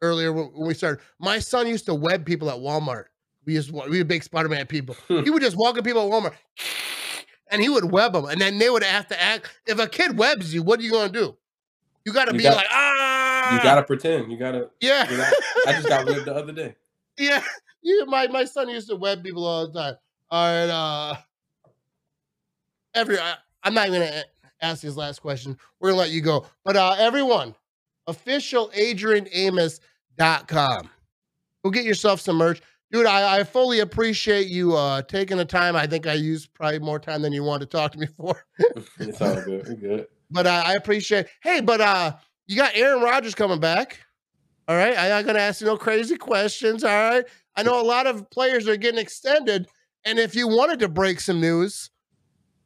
earlier when, we started. My son used to web people at Walmart. We used to, we were big Spider Man people. he would just walk at people at Walmart, and he would web them, and then they would have to act. If a kid webs you, what are you gonna do? You got to be got- like, ah, you gotta pretend. You gotta. yeah, You know, I just got whipped the other day. <laughs> yeah. You, my my son used to web people all the time. All right, uh, every I, I'm not even gonna ask his last question. We're gonna let you go. But uh, everyone, official AdrianAmos.com. Go get yourself some merch. Dude, I, I fully appreciate you uh taking the time. I think I used probably more time than you wanted to talk to me <laughs> for. It's all good. We're good. But uh, I appreciate. Hey, but uh, you got Aaron Rodgers coming back. All right, I'm gonna ask you no crazy questions. All right, I know a lot of players are getting extended, and if you wanted to break some news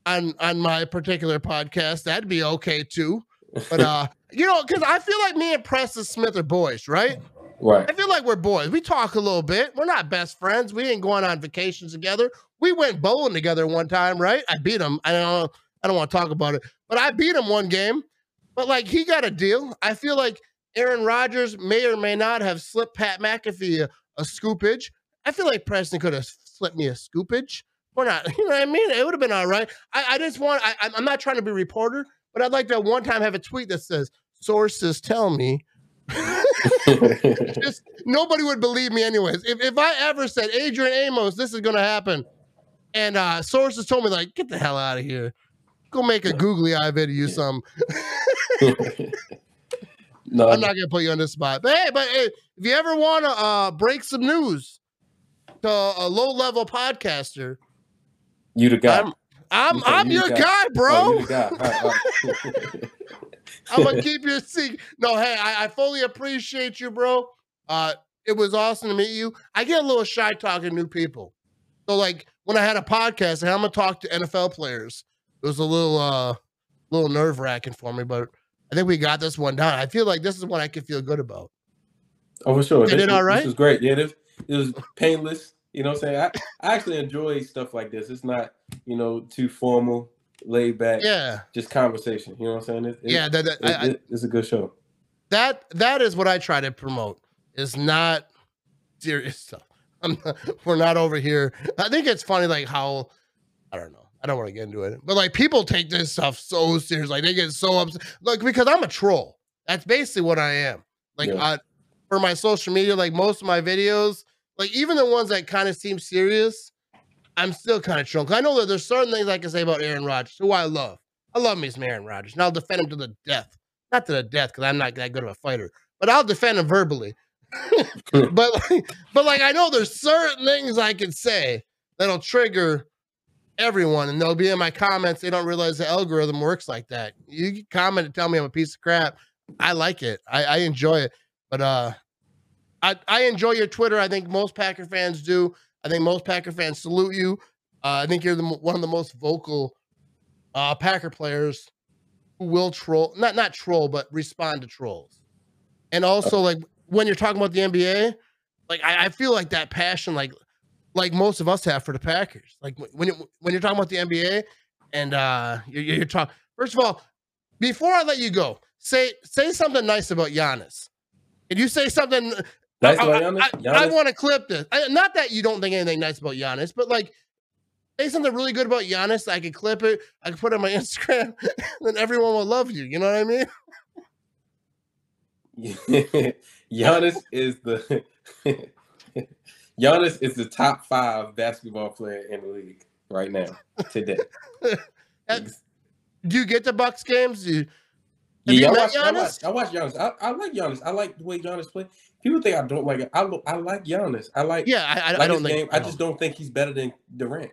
on on my particular podcast, that'd be okay too. But uh, you know, because I feel like me and Preston Smith are boys, right? Right. I feel like we're boys. We talk a little bit. We're not best friends. We ain't going on vacations together. We went bowling together one time, right? I beat him. I don't. I don't want to talk about it, but I beat him one game. But like he got a deal. I feel like Aaron Rodgers may or may not have slipped Pat McAfee a, a scoopage. I feel like Preston could have slipped me a scoopage. We're not, <laughs> you know what I mean? It would have been all right. I, I just want, I, I'm not trying to be a reporter, but I'd like to one time have a tweet that says, sources tell me. <laughs> just nobody would believe me anyways. If, if I ever said, Adrian Amos, this is going to happen, and uh, sources told me, like, get the hell out of here. Go make a googly eye video, some. <laughs> no, I'm not gonna put you on the spot. But hey, but hey, if you ever want to uh, break some news to a low level podcaster, you the guy. I'm I'm, I'm you your guy, guy. bro. Oh, you guy. All right, all right. I'm gonna <laughs> keep your secret. No, hey, I, I fully appreciate you, bro. Uh, it was awesome to meet you. I get a little shy talking to new people. So like when I had a podcast and I'm gonna talk to NFL players, it was a little uh little nerve wracking for me, but I think we got this one down. I feel like this is one I can feel good about. Oh, for sure. Did This it all right? This was great. Yeah, this, it was painless. You know what I'm saying? I, I actually enjoy stuff like this. It's not, you know, too formal, laid back, Yeah, just conversation. You know what I'm saying? It, it- yeah. That, that, it- I, I, it- it's a good show. that that is what I try to promote. Is not serious stuff. <laughs> I'm not, we're not over here. I think it's funny, like how I don't know. I don't want to get into it, but like people take this stuff so serious. Like they get so upset, like because I'm a troll. That's basically what I am. Like Yeah. uh, for my social media, like most of my videos, like even the ones that kind of seem serious, I'm still kind of drunk. I know that there's certain things I can say about Aaron Rodgers, who I love. I love me some Aaron Rodgers, and I'll defend him to the death. Not to the death, because I'm not that good of a fighter, but I'll defend him verbally. <laughs> but like, but like I know there's certain things I can say that'll trigger everyone, and they'll be in my comments. They don't realize the algorithm works like that. You comment and tell me I'm a piece of crap. I like it. I, I enjoy it. But uh, I I enjoy your Twitter. I think most Packer fans do. I think most Packer fans salute you. Uh, I think you're the one of the most vocal uh, Packer players who will troll, not not troll, but respond to trolls. And also, like when you're talking about the NBA, like I, I feel like that passion, like like most of us have for the Packers. Like when you, when you're talking about the NBA, and uh, you're, you're talking. First of all, before I let you go, say say something nice about Giannis. Can you say something? Nice I, Giannis? I, Giannis? want to clip this. I, not that you don't think anything nice about Giannis, but like say something really good about Giannis. I could clip it. I could put it on my <laughs> Instagram, then everyone will love you. You know what I mean? <laughs> Giannis is the <laughs> Giannis is the top five basketball player in the league right now today. And Do you get the Bucks games? Do you, Yeah, you I watch, I Giannis? watch. I watch Giannis. I, I like Giannis. I like the way Giannis play. People think I don't like it. I I like Giannis. I like. yeah, I, I, like I don't think. game. I just don't think he's better than Durant.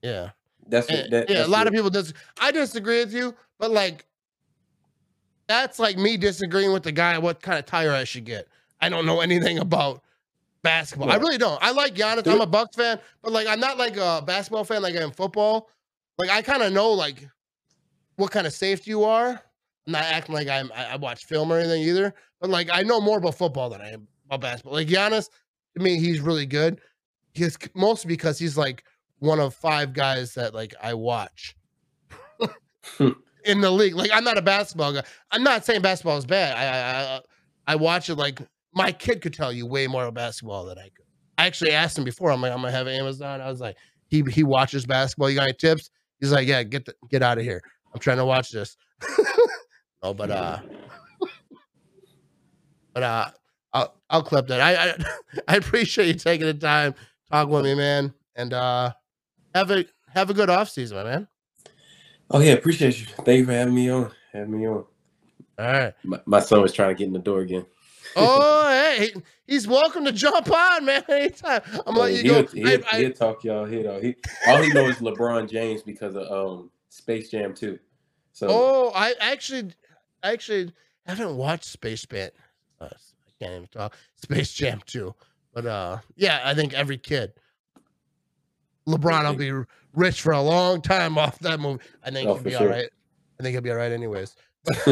Yeah. That's And- that, yeah, a lot of people dis I disagree with you, but like that's like me disagreeing with the guy what kind of tire I should get. I don't know anything <laughs> about basketball. I really don't. I like Giannis. I'm a Bucks fan, but like I'm not like a basketball fan like I am football. Like I kind of know like what kind of safety you are. I'm not acting like I'm I, I watch film or anything either, but like I know more about football than I am about basketball. Like Giannis, to me, he's really good. He's mostly because he's like one of five guys that like I watch in the league. Like I'm not a basketball guy. I'm not saying basketball is bad. I I I, I watch it like my kid could tell you way more about basketball than I could. I actually asked him before. I'm like, I'm gonna have Amos on. I was like, he he watches basketball. You got any tips? He's like, yeah, get the, get out of here. I'm trying to watch this. <laughs> no, but uh, but uh, I'll I'll clip that. I I, <laughs> I appreciate you taking the time talking with me, man, and uh, have a have a good off season, my man. Oh yeah, appreciate you. Thank you for having me on. Having me on. All right. My, my son was trying to get in the door again. Oh, hey, he's welcome to jump on, man. <laughs> Anytime. I'm gonna let you he'll, go. He'll, I- I- he'll talk y'all. He know he all he knows is LeBron James because of um Space Jam 2. So Oh, I actually, I actually haven't watched Space Jam. Uh, I can't even talk Space Jam 2. But uh, yeah, I think every kid, LeBron will be rich for a long time off that movie. I think Oh, he'll be sure. all right. I think he'll be all right, anyways. <laughs> <laughs>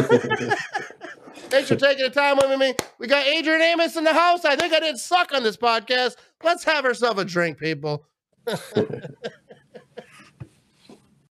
Thanks for taking the time with me. We got Adrian Amos in the house. I think I didn't suck on this podcast. Let's have ourselves a drink, people. <laughs>